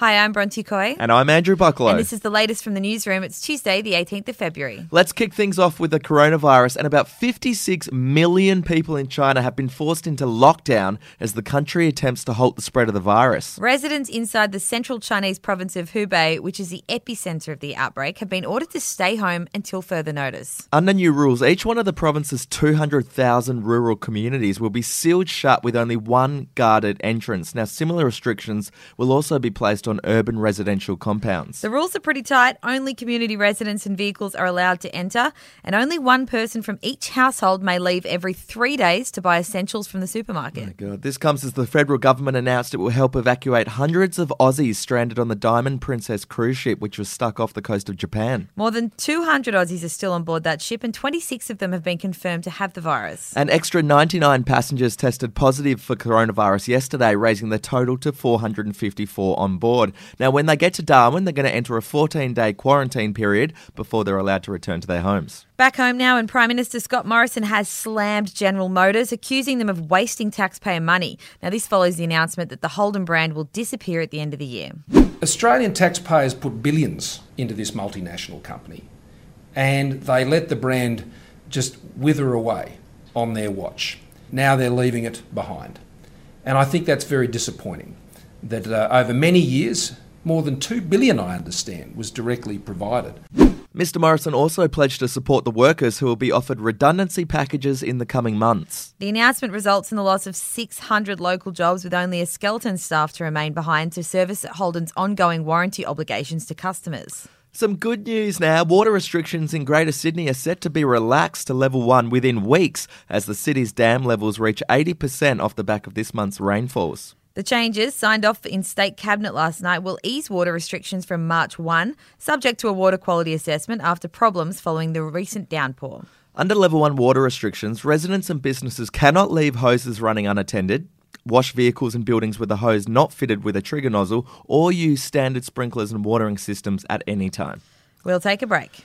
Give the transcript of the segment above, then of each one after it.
Hi, I'm Bronte Coy. And I'm Andrew Bucklow. And this is the latest from the newsroom. It's Tuesday, the 18th of February. Let's kick things off with the coronavirus. And about 56 million people in China have been forced into lockdown as the country attempts to halt the spread of the virus. Residents inside the central Chinese province of Hubei, which is the epicenter of the outbreak, have been ordered to stay home until further notice. Under new rules, each one of the province's 200,000 rural communities will be sealed shut with only one guarded entrance. Now, similar restrictions will also be placed on urban residential compounds. The rules are pretty tight. Only community residents and vehicles are allowed to enter, and only one person from each household may leave every three days to buy essentials from the supermarket. Oh God. This comes as the federal government announced it will help evacuate hundreds of Aussies stranded on the Diamond Princess cruise ship, which was stuck off the coast of Japan. More than 200 Aussies are still on board that ship, and 26 of them have been confirmed to have the virus. An extra 99 passengers tested positive for coronavirus yesterday, raising the total to 454 on board. Now, when they get to Darwin, they're going to enter a 14 day quarantine period before they're allowed to return to their homes. Back home now, and Prime Minister Scott Morrison has slammed General Motors, accusing them of wasting taxpayer money. Now, this follows the announcement that the Holden brand will disappear at the end of the year. Australian taxpayers put billions into this multinational company, and they let the brand just wither away on their watch. Now they're leaving it behind. And I think that's very disappointing that uh, over many years, more than 2 billion, I understand, was directly provided. Mr. Morrison also pledged to support the workers who will be offered redundancy packages in the coming months. The announcement results in the loss of 600 local jobs with only a skeleton staff to remain behind to service Holden's ongoing warranty obligations to customers. Some good news now. Water restrictions in Greater Sydney are set to be relaxed to level one within weeks as the city's dam levels reach 80% off the back of this month's rainfalls. The changes, signed off in State Cabinet last night, will ease water restrictions from March 1, subject to a water quality assessment after problems following the recent downpour. Under level one water restrictions, residents and businesses cannot leave hoses running unattended, wash vehicles and buildings with a hose not fitted with a trigger nozzle, or use standard sprinklers and watering systems at any time. We'll take a break.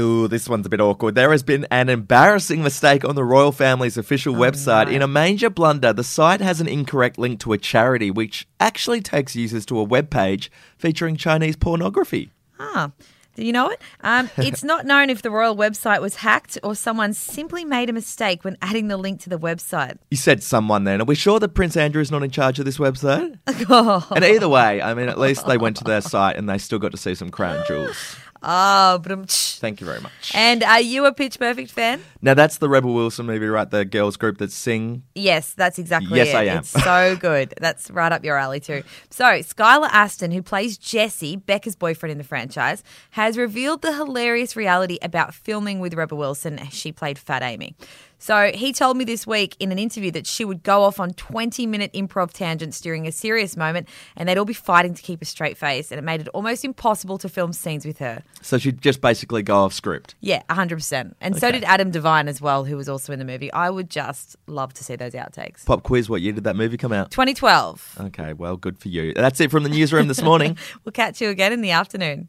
Ooh, this one's a bit awkward. There has been an embarrassing mistake on the royal family's official website. In a major blunder, the site has an incorrect link to a charity, which actually takes users to a web page featuring Chinese pornography. Ah, do you know it? Um, it's not known if the royal website was hacked or someone simply made a mistake when adding the link to the website. You said someone then. Are we sure that Prince Andrew is not in charge of this website? Oh, And either way, I mean, at least they went to their site and they still got to see some crown jewels. Oh but um. Thank you very much. And are you a Pitch Perfect fan? Now, that's the Rebel Wilson movie, right? The girls group that sing. Yes, that's exactly Yes, it. I am. It's so good. That's right up your alley too. So, Skylar Astin, who plays Jesse, Becca's boyfriend in the franchise, has revealed the hilarious reality about filming with Rebel Wilson. She played Fat Amy. So he told me this week in an interview that she would go off on 20 minute improv tangents during a serious moment and they'd all be fighting to keep a straight face. And it made it almost impossible to film scenes with her. So she'd just basically go off script. Yeah, 100%. And so Okay. did Adam Devine as well, who was also in the movie. I would just love to see those outtakes. Pop quiz, what year did that movie come out? 2012. Okay, well, good for you. That's it from the newsroom this morning. We'll catch you again in the afternoon.